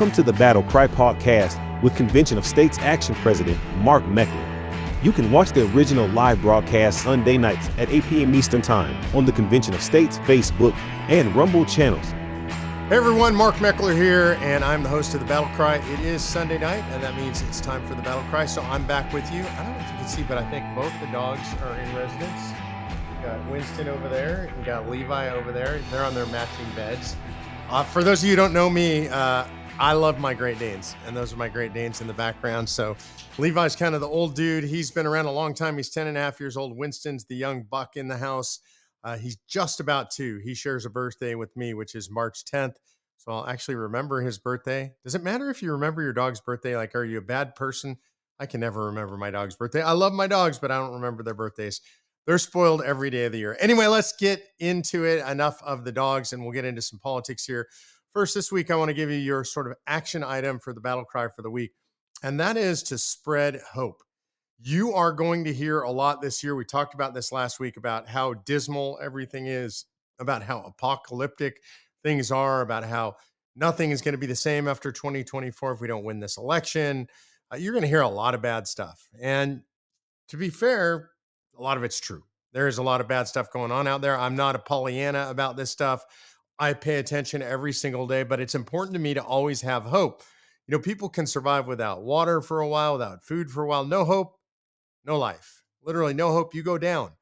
Welcome to the Battle Cry podcast with Convention of States Action President Mark Meckler. You can watch the original live broadcast Sunday nights at 8 p.m. Eastern Time on the Convention of States Facebook and Rumble channels. Hey everyone, Mark Meckler here, and I'm the host of the Battle Cry. It is Sunday night, and that means it's time for the Battle Cry. So I'm back with you. I don't know if you can see, but I think both the dogs are in residence. We got Winston over there, and we got Levi over there. They're on their matching beds. Uh, for those of you who don't know me, uh, I love my Great Danes, and those are my Great Danes in the background. So Levi's kind of the old dude. He's been around a long time. He's 10 and a half years old. Winston's the young buck in the house. Uh, he's just about two. He shares a birthday with me, which is March 10th. So I'll actually remember his birthday. Does it matter if you remember your dog's birthday? Like, are you a bad person? I can never remember my dog's birthday. I love my dogs, but I don't remember their birthdays. They're spoiled every day of the year. Anyway, let's get into it. Enough of the dogs, and we'll get into some politics here. First, this week, I want to give you your sort of action item for the battle cry for the week, and that is to spread hope. You are going to hear a lot this year. We talked about this last week about how dismal everything is, about how apocalyptic things are, about how nothing is going to be the same after 2024 if we don't win this election. Uh, you're going to hear a lot of bad stuff. And to be fair, a lot of it's true. There is a lot of bad stuff going on out there. I'm not a Pollyanna about this stuff. I pay attention every single day, but it's important to me to always have hope. You know, people can survive without water for a while, without food for a while. No hope, no life. Literally, no hope, you go down.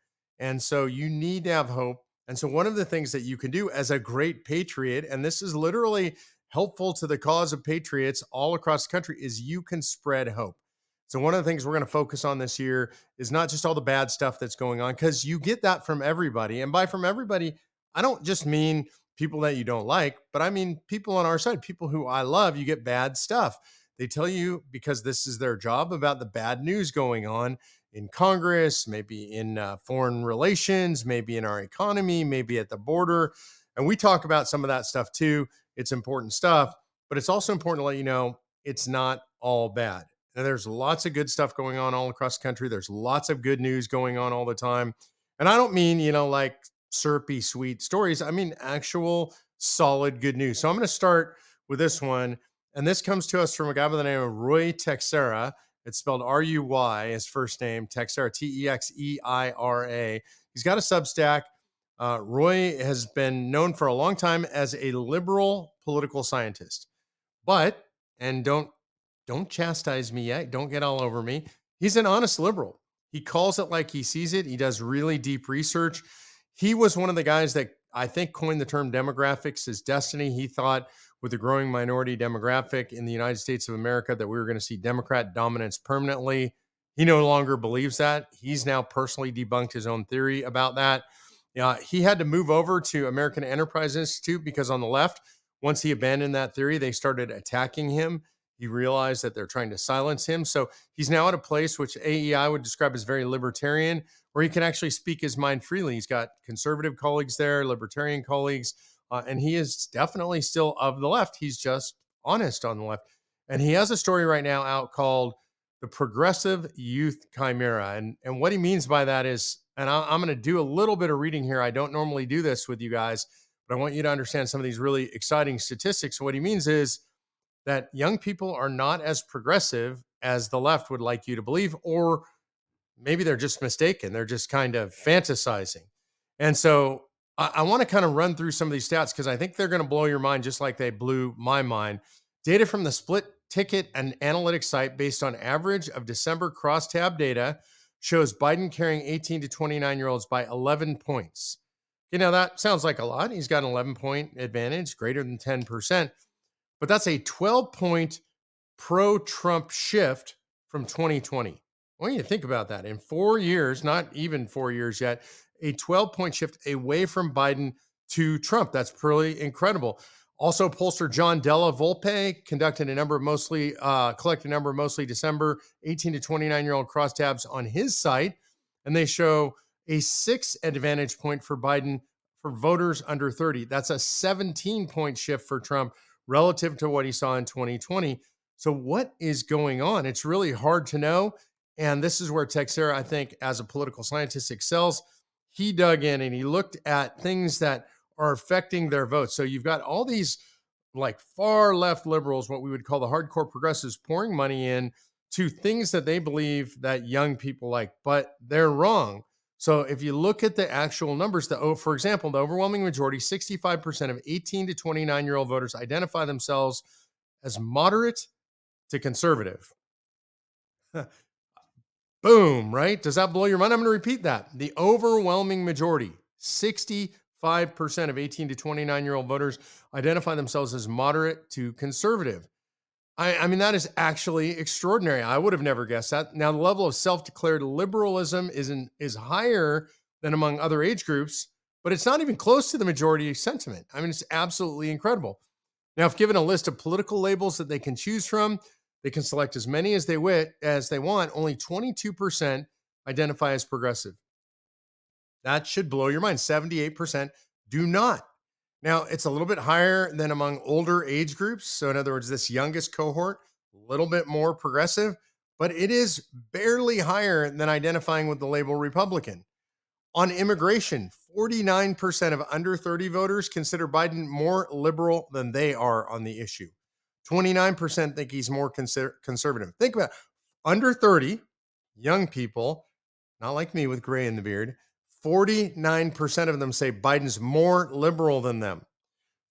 And so you need to have hope. And so, one of the things that you can do as a great patriot, and this is literally helpful to the cause of patriots all across the country, is you can spread hope. So, one of the things we're going to focus on this year is not just all the bad stuff that's going on, because you get that from everybody. And by from everybody, I don't just mean people that you don't like, but I mean people on our side, people who I love, you get bad stuff. They tell you because this is their job about the bad news going on in Congress, maybe in uh, foreign relations, maybe in our economy, maybe at the border. And we talk about some of that stuff too. It's important stuff, but it's also important to let you know it's not all bad. And there's lots of good stuff going on all across the country. There's lots of good news going on all the time. And I don't mean, you know, like syrupy sweet stories. I mean, actual solid good news. So I'm going to start with this one. And this comes to us from a guy by the name of Ruy Teixeira. It's spelled R U Y, his first name, Teixeira, T E X E I R A. He's got a Substack. Uh, Ruy has been known for a long time as a liberal political scientist, but and don't don't chastise me yet. Don't get all over me. He's an honest liberal. He calls it like he sees it. He does really deep research he was one of the guys that I think coined the term demographics as destiny. He thought with the growing minority demographic in the United States of America that we were going to see Democrat dominance permanently. He no longer believes that. He's now personally debunked his own theory about that. Uh, he had to move over to American Enterprise Institute because on the left, once he abandoned that theory, they started attacking him. He realized that they're trying to silence him. So he's now at a place which AEI would describe as very libertarian, where he can actually speak his mind freely. He's got conservative colleagues there, libertarian colleagues, uh, and he is definitely still of the left. He's just honest on the left. And he has a story right now out called The Progressive Youth Chimera. And, and what he means by that is, and I, I'm going to do a little bit of reading here. I don't normally do this with you guys, but I want you to understand some of these really exciting statistics. What he means is that young people are not as progressive as the left would like you to believe, or maybe they're just mistaken. They're just kind of fantasizing. And so I, I want to kind of run through some of these stats because I think they're going to blow your mind just like they blew my mind. Data from the split ticket and analytics site based on average of December crosstab data shows Biden carrying 18 to 29 year olds by 11 points. You know, that sounds like a lot. He's got an 11 point advantage, greater than 10%, but that's a 12 point pro Trump shift from 2020. I want you to think about that. In four years, not even four years yet, a 12 point shift away from Biden to Trump. That's pretty incredible. Also, pollster John Della Volpe conducted a number of mostly, uh, collected a number of mostly December 18 to 29 year old crosstabs on his site. And they show a six advantage point for Biden for voters under 30. That's a 17 point shift for Trump relative to what he saw in 2020. So, what is going on? It's really hard to know. And this is where Teixeira, I think, as a political scientist, excels. He dug in and he looked at things that are affecting their votes. So you've got all these like far left liberals, what we would call the hardcore progressives, pouring money in to things that they believe that young people like, but they're wrong. So if you look at the actual numbers, the oh, for example, the overwhelming majority, 65% of 18 to 29 year old voters identify themselves as moderate to conservative. Boom, right? Does that blow your mind? I'm going to repeat that. The overwhelming majority, 65% of 18 to 29 year old voters identify themselves as moderate to conservative. I, I, mean, that is actually extraordinary. I would have never guessed that. Now, the level of self-declared liberalism is in, is higher than among other age groups, but it's not even close to the majority sentiment. I mean, it's absolutely incredible. Now, if given a list of political labels that they can choose from, they can select as many as they wit as they want. Only 22% identify as progressive. That should blow your mind. 78% do not. Now, it's a little bit higher than among older age groups. So, in other words, this youngest cohort, a little bit more progressive, but it is barely higher than identifying with the label Republican. On immigration, 49% of under 30 voters consider Biden more liberal than they are on the issue. 29% think he's more conser- conservative. Think about it. under 30, young people, not like me with gray in the beard, 49% of them say Biden's more liberal than them.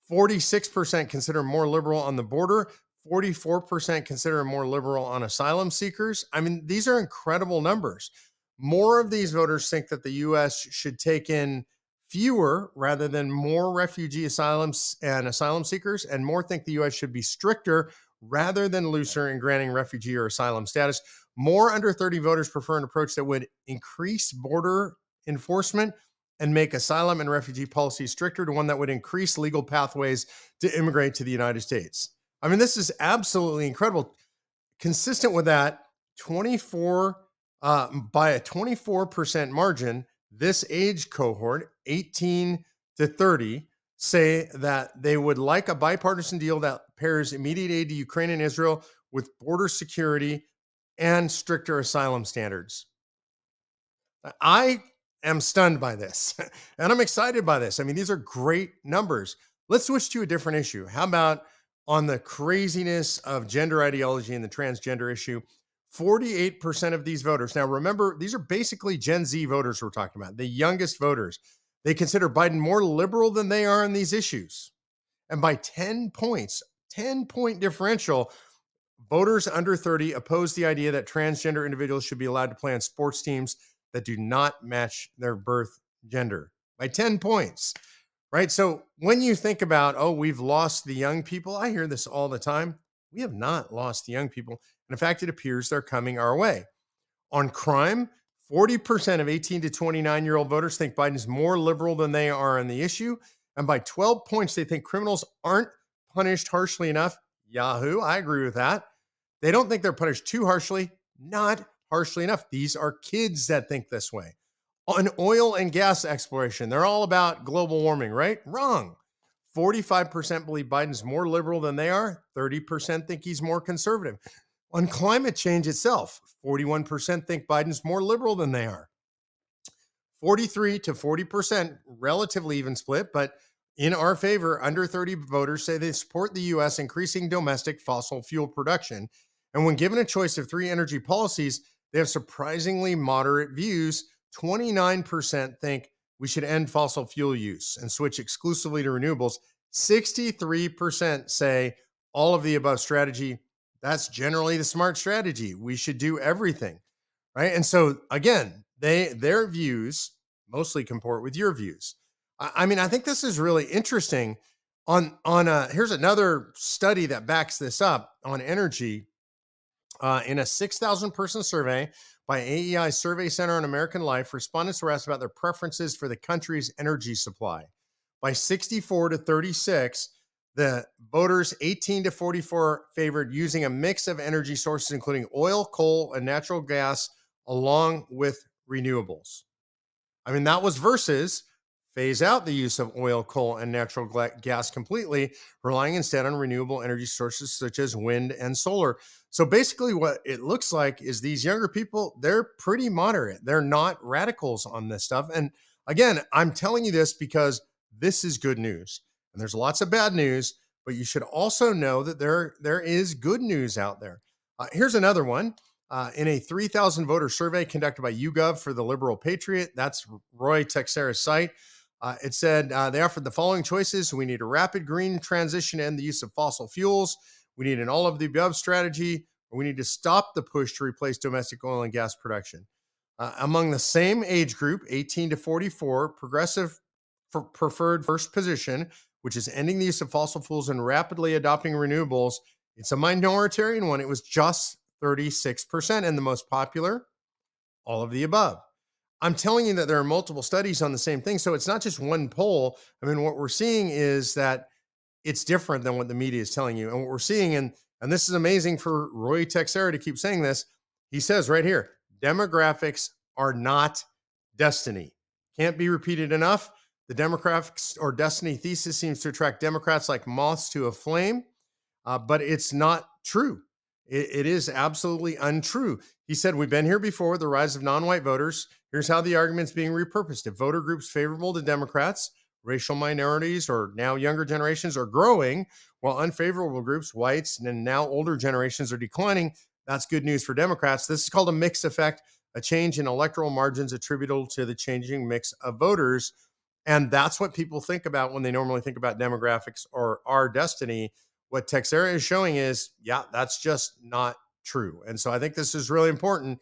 46% consider more liberal on the border. 44% consider more liberal on asylum seekers. I mean, these are incredible numbers. More of these voters think that the U.S. should take in fewer rather than more refugee asylums and asylum seekers, and more think the U.S. should be stricter rather than looser in granting refugee or asylum status. More under 30 voters prefer an approach that would increase border enforcement and make asylum and refugee policy stricter to one that would increase legal pathways to immigrate to the United States. I mean, this is absolutely incredible. Consistent with that, 24 uh, by a 24% margin, this age cohort, 18 to 30, say that they would like a bipartisan deal that pairs immediate aid to Ukraine and Israel with border security and stricter asylum standards. I am stunned by this and I'm excited by this. I mean, these are great numbers. Let's switch to a different issue. How about on the craziness of gender ideology and the transgender issue? 48% of these voters. Now, remember, these are basically Gen Z voters we're talking about, the youngest voters. They consider Biden more liberal than they are on these issues. And by 10 points, 10 point differential, voters under 30 oppose the idea that transgender individuals should be allowed to play on sports teams that do not match their birth gender by 10 points. Right. So when you think about, oh, we've lost the young people, I hear this all the time. We have not lost the young people. And in fact, it appears they're coming our way. On crime, 40% of 18 to 29 year old voters think Biden's more liberal than they are on the issue. And by 12 points, they think criminals aren't punished harshly enough. Yahoo, I agree with that. They don't think they're punished too harshly, not harshly enough. These are kids that think this way. On oil and gas exploration, they're all about global warming, right? Wrong. 45% believe Biden's more liberal than they are, 30% think he's more conservative. On climate change itself, 41% think Biden's more liberal than they are. 43 to 40%, relatively even split, but in our favor, under 30 voters say they support the U.S. increasing domestic fossil fuel production. And when given a choice of three energy policies, they have surprisingly moderate views. 29% think we should end fossil fuel use and switch exclusively to renewables. 63% say all of the above strategy. That's generally the smart strategy. We should do everything. Right. And so again, they their views mostly comport with your views. I, I mean, I think this is really interesting. On on a here's another study that backs this up on energy. Uh, in a 6,000 person survey by AEI Survey Center on American Life, respondents were asked about their preferences for the country's energy supply. By 64 to 36, the voters 18 to 44 favored using a mix of energy sources, including oil, coal, and natural gas, along with renewables. I mean, that was versus phase out the use of oil, coal, and natural gas completely, relying instead on renewable energy sources such as wind and solar. So basically, what it looks like is these younger people, they're pretty moderate. They're not radicals on this stuff. And again, I'm telling you this because this is good news. And there's lots of bad news, but you should also know that there, there is good news out there. Uh, here's another one. Uh, in a 3,000 voter survey conducted by YouGov for the Liberal Patriot, that's Ruy Teixeira's site, uh, it said uh, they offered the following choices. We need a rapid green transition and the use of fossil fuels. We need an all of the above strategy. We need to stop the push to replace domestic oil and gas production. Uh, among the same age group, 18 to 44, progressive preferred first position, which is ending the use of fossil fuels and rapidly adopting renewables. It's a minoritarian one. It was just 36%. And the most popular, all of the above. I'm telling you that there are multiple studies on the same thing. So it's not just one poll. I mean, what we're seeing is that it's different than what the media is telling you. And what we're seeing, and and this is amazing for Ruy Teixeira to keep saying this. He says right here, demographics are not destiny. Can't be repeated enough. The demographics or destiny thesis seems to attract Democrats like moths to a flame, uh, but it's not true. It, it is absolutely untrue. He said, We've been here before the rise of non white voters. Here's how the argument's being repurposed. If voter groups favorable to Democrats, racial minorities, or now younger generations are growing, while unfavorable groups, whites, and now older generations are declining, that's good news for Democrats. This is called a mix effect, a change in electoral margins attributable to the changing mix of voters. And that's what people think about when they normally think about demographics or our destiny what Teixeira is showing is, yeah, that's just not true. And so I think this is really important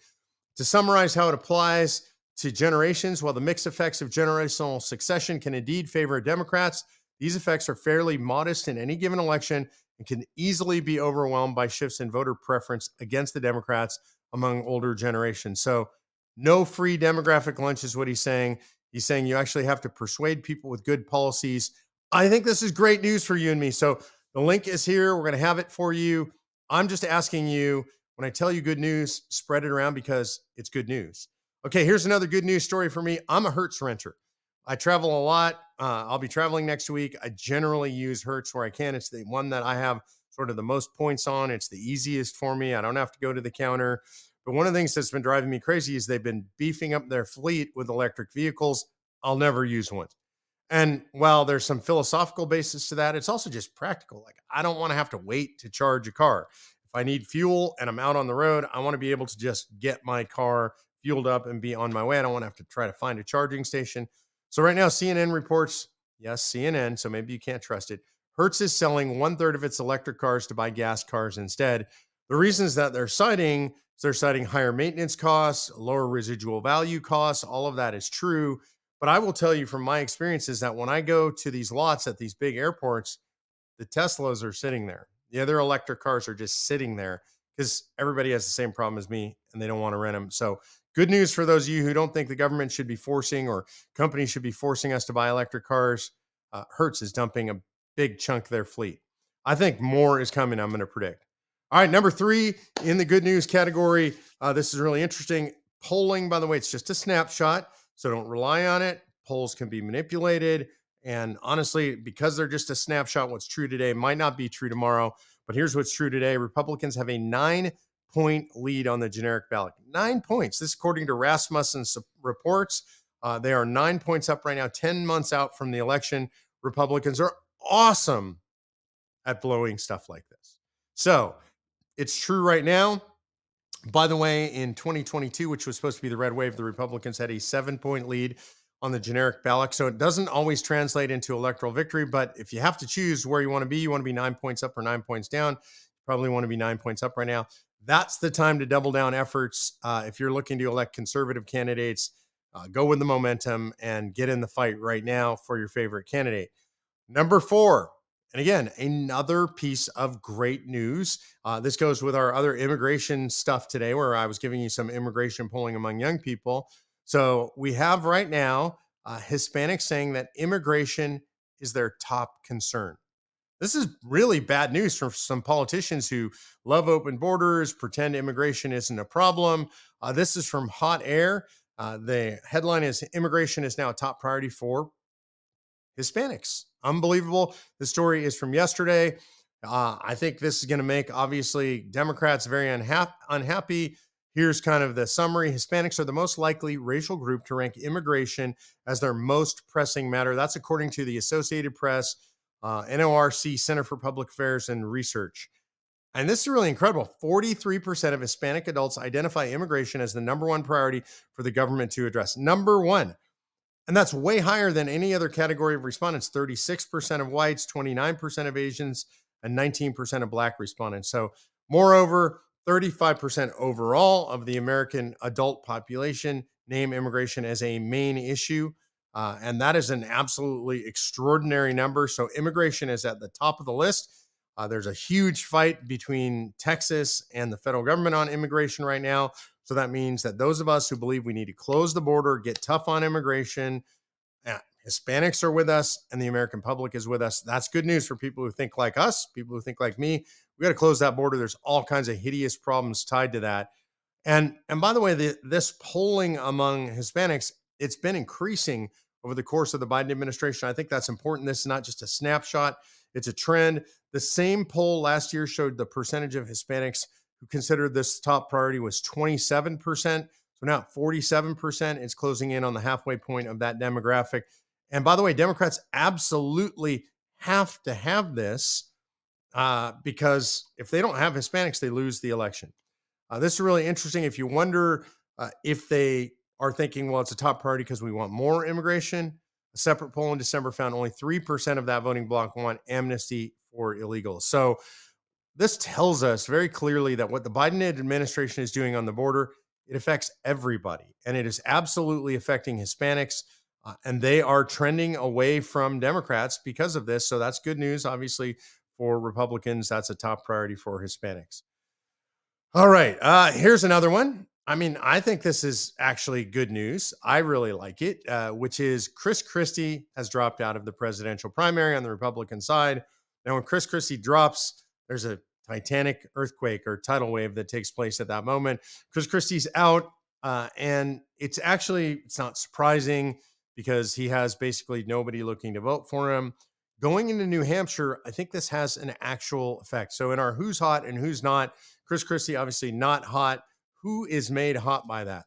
to summarize how it applies to generations. While the mixed effects of generational succession can indeed favor Democrats, these effects are fairly modest in any given election and can easily be overwhelmed by shifts in voter preference against the Democrats among older generations. So, no free demographic lunch is what he's saying. He's saying you actually have to persuade people with good policies. I think this is great news for you and me. So, the link is here. We're going to have it for you. I'm just asking you when I tell you good news, spread it around because it's good news. Okay, here's another good news story for me. I'm a Hertz renter. I travel a lot. Uh, I'll be traveling next week. I generally use Hertz where I can. It's the one that I have sort of the most points on. It's the easiest for me. I don't have to go to the counter. But one of the things that's been driving me crazy is they've been beefing up their fleet with electric vehicles. I'll never use one. And while there's some philosophical basis to that, it's also just practical. Like, I don't want to have to wait to charge a car. If I need fuel and I'm out on the road, I want to be able to just get my car fueled up and be on my way. I don't want to have to try to find a charging station. So, right now, CNN reports yes, CNN, so maybe you can't trust it. Hertz is selling one third of its electric cars to buy gas cars instead. The reasons that they're citing, is they're citing higher maintenance costs, lower residual value costs. All of that is true. But I will tell you from my experiences that when I go to these lots at these big airports, the Teslas are sitting there. The other electric cars are just sitting there because everybody has the same problem as me and they don't want to rent them. So, good news for those of you who don't think the government should be forcing or companies should be forcing us to buy electric cars. Uh, Hertz is dumping a big chunk of their fleet. I think more is coming, I'm going to predict. All right, number three in the good news category. Uh, this is really interesting. Polling, by the way, it's just a snapshot. So don't rely on it. Polls can be manipulated. And honestly, because they're just a snapshot, what's true today might not be true tomorrow. But here's what's true today Republicans have a nine point lead on the generic ballot. Nine points. This, according to Rasmussen's reports, uh, they are nine points up right now, 10 months out from the election. Republicans are awesome at blowing stuff like this. So it's true right now. By the way, in 2022, which was supposed to be the red wave, the Republicans had a seven point lead on the generic ballot. So it doesn't always translate into electoral victory. But if you have to choose where you want to be, you want to be nine points up or nine points down, probably want to be nine points up right now. That's the time to double down efforts. Uh, if you're looking to elect conservative candidates, uh, go with the momentum and get in the fight right now for your favorite candidate. Number four, and again, another piece of great news. Uh, this goes with our other immigration stuff today, where I was giving you some immigration polling among young people. So we have right now uh, Hispanics saying that immigration is their top concern. This is really bad news for some politicians who love open borders, pretend immigration isn't a problem. Uh, this is from Hot Air. Uh, the headline is Immigration is now a top priority for Hispanics. Unbelievable. The story is from yesterday. Uh, I think this is going to make obviously Democrats very unha- unhappy. Here's kind of the summary Hispanics are the most likely racial group to rank immigration as their most pressing matter. That's according to the Associated Press. uh, NORC Center for Public Affairs and Research. And this is really incredible. 43% of Hispanic adults identify immigration as the number one priority for the government to address. Number one. And that's way higher than any other category of respondents 36% of whites, 29% of Asians, and 19% of black respondents. So, moreover, 35% overall of the American adult population name immigration as a main issue. Uh, and that is an absolutely extraordinary number. So, immigration is at the top of the list. Uh, there's a huge fight between Texas and the federal government on immigration right now. So that means that those of us who believe we need to close the border, get tough on immigration, uh, Hispanics are with us and the American public is with us. That's good news for people who think like us, people who think like me. We got to close that border. There's all kinds of hideous problems tied to that. And and by the way, the, this polling among Hispanics, it's been increasing over the course of the Biden administration. I think that's important. This is not just a snapshot, it's a trend. The same poll last year showed the percentage of Hispanics who considered this top priority was 27%. So now 47% is closing in on the halfway point of that demographic. And by the way, Democrats absolutely have to have this uh, because if they don't have Hispanics, they lose the election. Uh, this is really interesting. If you wonder uh, if they are thinking, well, it's a top priority because we want more immigration, a separate poll in December found only 3% of that voting bloc want amnesty for illegals. So this tells us very clearly that what the Biden administration is doing on the border, it affects everybody. And it is absolutely affecting Hispanics. Uh, and they are trending away from Democrats because of this. So that's good news, obviously, for Republicans. That's a top priority for Hispanics. All right. Uh, here's another one. I mean, I think this is actually good news. I really like it, uh, which is Chris Christie has dropped out of the presidential primary on the Republican side. Now, when Chris Christie drops, there's a titanic earthquake or tidal wave that takes place at that moment. Chris Christie's out, uh, and it's actually it's not surprising because he has basically nobody looking to vote for him. Going into New Hampshire, I think this has an actual effect. So in our who's hot and who's not, Chris Christie obviously not hot. Who is made hot by that?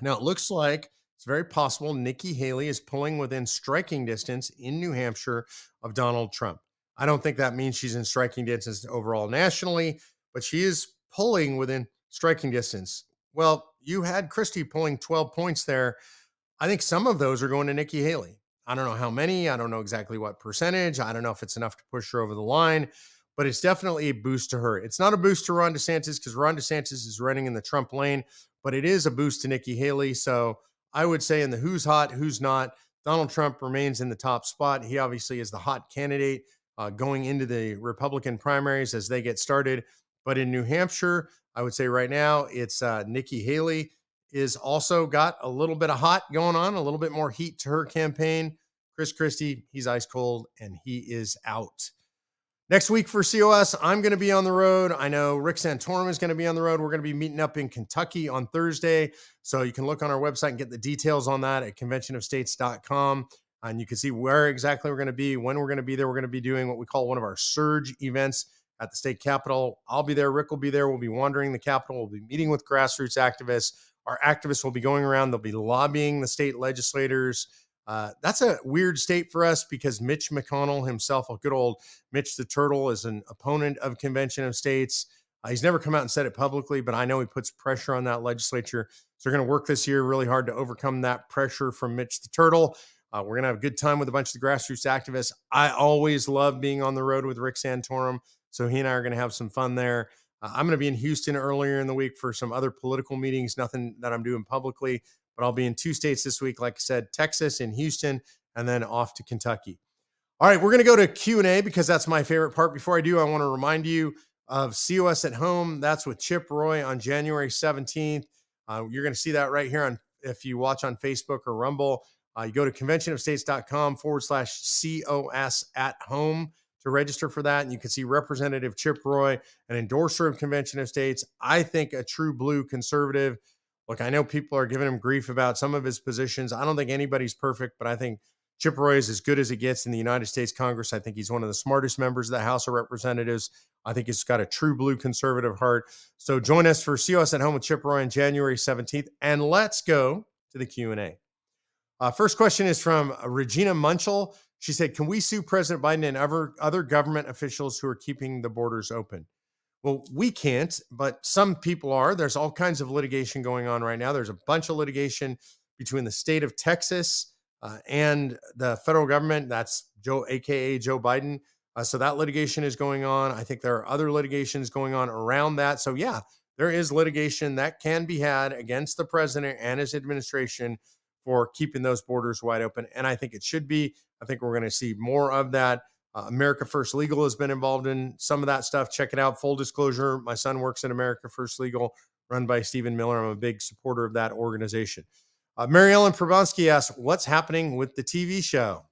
Now it looks like it's very possible Nikki Haley is pulling within striking distance in New Hampshire of Donald Trump. I don't think that means she's in striking distance overall nationally, but she is pulling within striking distance. Well, you had Christie pulling 12 points there. I think some of those are going to Nikki Haley. I don't know how many. I don't know exactly what percentage. I don't know if it's enough to push her over the line, but it's definitely a boost to her. It's not a boost to Ron DeSantis because Ron DeSantis is running in the Trump lane, but it is a boost to Nikki Haley. So I would say in the who's hot, who's not, Donald Trump remains in the top spot. He obviously is the hot candidate uh, going into the Republican primaries as they get started. But in New Hampshire, I would say right now it's uh, Nikki Haley is also got a little bit of hot going on, a little bit more heat to her campaign. Chris Christie, he's ice cold and he is out. Next week for COS, I'm going to be on the road. I know Rick Santorum is going to be on the road. We're going to be meeting up in Kentucky on Thursday. So you can look on our website and get the details on that at conventionofstates.com and you can see where exactly we're going to be, when we're going to be there. We're going to be doing what we call one of our surge events at the state capitol. I'll be there. Rick will be there. We'll be wandering the capitol. We'll be meeting with grassroots activists. Our activists will be going around. They'll be lobbying the state legislators. Uh, that's a weird state for us because Mitch McConnell himself, a good old Mitch the Turtle, is an opponent of convention of states. Uh, he's never come out and said it publicly, but I know he puts pressure on that legislature. So they're going to work this year really hard to overcome that pressure from Mitch the Turtle. Uh, we're going to have a good time with a bunch of the grassroots activists. I always love being on the road with Rick Santorum. So he and I are going to have some fun there. Uh, I'm going to be in Houston earlier in the week for some other political meetings, nothing that I'm doing publicly, but I'll be in two states this week. Like I said, Texas and Houston, and then off to Kentucky. All right, we're going to go to Q&A because that's my favorite part. Before I do, I want to remind you of COS at Home. That's with Chip Roy on January 17th. Uh, you're going to see that right here on if you watch on Facebook or Rumble. Uh, you go to conventionofstates.com forward slash COS at home to register for that. And you can see Representative Chip Roy, an endorser of Convention of States. I think a true blue conservative. Look, I know people are giving him grief about some of his positions. I don't think anybody's perfect, but I think Chip Roy is as good as it gets in the United States Congress. I think he's one of the smartest members of the House of Representatives. I think he's got a true blue conservative heart. So join us for COS at Home with Chip Roy on January 17th. And let's go to the Q&A. Uh, first question is from Regina Munchel. She said, Can we sue President Biden and other, other government officials who are keeping the borders open? Well, we can't, but some people are. There's all kinds of litigation going on right now. There's a bunch of litigation between the state of Texas uh, and the federal government. That's Joe, AKA Joe Biden. Uh, so that litigation is going on. I think there are other litigations going on around that. So, yeah, there is litigation that can be had against the president and his administration for keeping those borders wide open. And I think it should be. I think we're going to see more of that. Uh, America First Legal has been involved in some of that stuff. Check it out. Full disclosure my son works at America First Legal, run by Stephen Miller. I'm a big supporter of that organization. Uh, Mary Ellen Probonsky asks, What's happening with the TV show?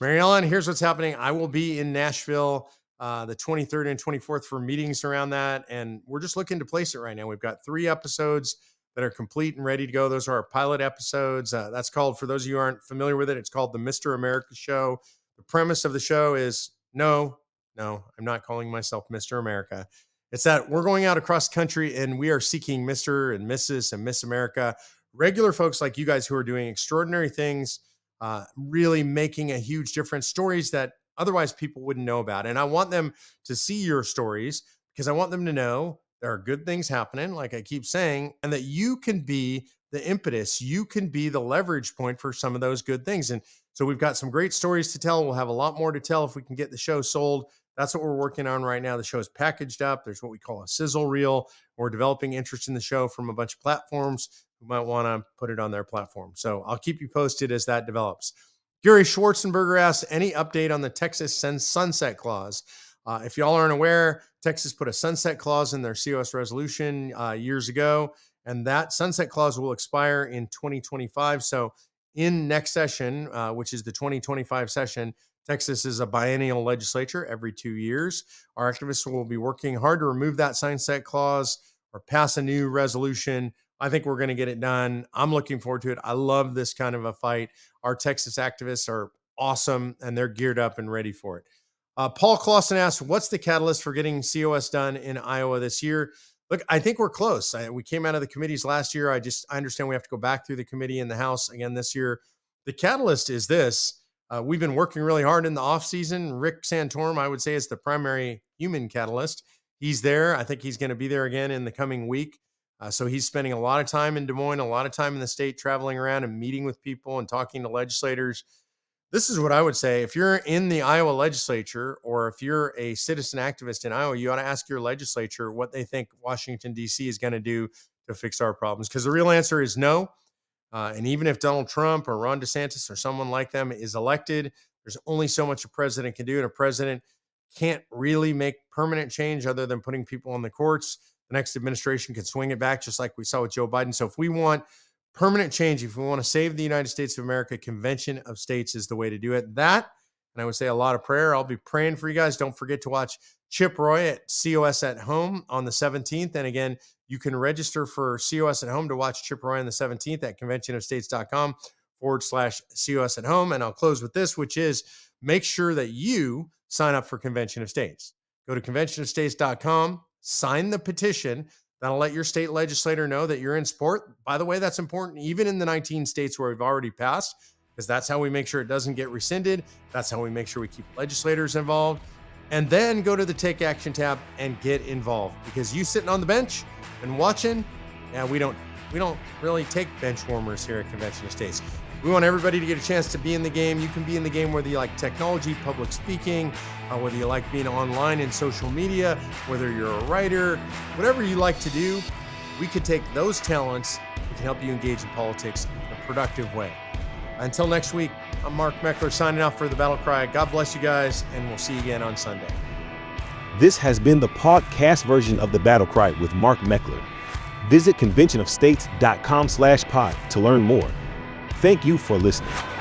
Mary Ellen, here's what's happening. I will be in Nashville uh, the 23rd and 24th for meetings around that. And we're just looking to place it right now. We've got three episodes that are complete and ready to go. Those are our pilot episodes. Uh, that's called, for those of you who aren't familiar with it, it's called the Mr. America Show. The premise of the show is no, no, I'm not calling myself Mr. America. It's that we're going out across country and we are seeking Mr. and Mrs. and Miss America, regular folks like you guys who are doing extraordinary things, uh, really making a huge difference, stories that otherwise people wouldn't know about. And I want them to see your stories because I want them to know there are good things happening, like I keep saying, and that you can be the impetus, you can be the leverage point for some of those good things. And so we've got some great stories to tell. We'll have a lot more to tell if we can get the show sold. That's what we're working on right now. The show is packaged up. There's what we call a sizzle reel. We're developing interest in the show from a bunch of platforms who might want to put it on their platform. So I'll keep you posted as that develops. Gary Schwarzenberger asks any update on the Texas sunset clause. Uh, if y'all aren't aware, Texas put a sunset clause in their COS resolution uh, years ago, and that sunset clause will expire in 2025. So, in next session, uh, which is the 2025 session, Texas is a biennial legislature every two years. Our activists will be working hard to remove that sunset clause or pass a new resolution I think we're going to get it done. I'm looking forward to it. I love this kind of a fight. Our Texas activists are awesome and they're geared up and ready for it. Uh, Paul Clausen asked, What's the catalyst for getting COS done in Iowa this year? Look, I think we're close. I, we came out of the committees last year. I just, I understand we have to go back through the committee in the House again this year. The catalyst is this. Uh, we've been working really hard in the off season. Rick Santorum, I would say, is the primary human catalyst. He's there. I think he's going to be there again in the coming week. Uh, so he's spending a lot of time in Des Moines, a lot of time in the state, traveling around and meeting with people and talking to legislators. This is what I would say. If you're in the Iowa legislature or if you're a citizen activist in Iowa, you ought to ask your legislature what they think Washington, D.C. is going to do to fix our problems. Because the real answer is no. Uh, and even if Donald Trump or Ron DeSantis or someone like them is elected, there's only so much a president can do. And a president can't really make permanent change other than putting people on the courts the next administration can swing it back, just like we saw with Joe Biden. So if we want permanent change, if we want to save the United States of America, convention of states is the way to do it. That, and I would say a lot of prayer. I'll be praying for you guys. Don't forget to watch Chip Roy at COS at home on the 17th. And again, you can register for COS at home to watch Chip Roy on the 17th at conventionofstates.com forward slash COS at home. And I'll close with this, which is make sure that you sign up for Convention of States. Go to conventionofstates.com sign the petition. That'll let your state legislator know that you're in support. By the way, that's important even in the 19 states where we've already passed, because that's how we make sure it doesn't get rescinded. That's how we make sure we keep legislators involved. And then go to the Take Action tab and get involved because you sitting on the bench and watching, yeah, we don't we don't really take bench warmers here at Convention States. We want everybody to get a chance to be in the game. You can be in the game whether you like technology, public speaking, uh, whether you like being online and social media, whether you're a writer, whatever you like to do. We could take those talents, can help you engage in politics in a productive way. Until next week, I'm Mark Meckler signing off for the Battle Cry. God bless you guys, and we'll see you again on Sunday. This has been the podcast version of the Battle Cry with Mark Meckler. Visit conventionofstates.com slash pod to learn more. Thank you for listening.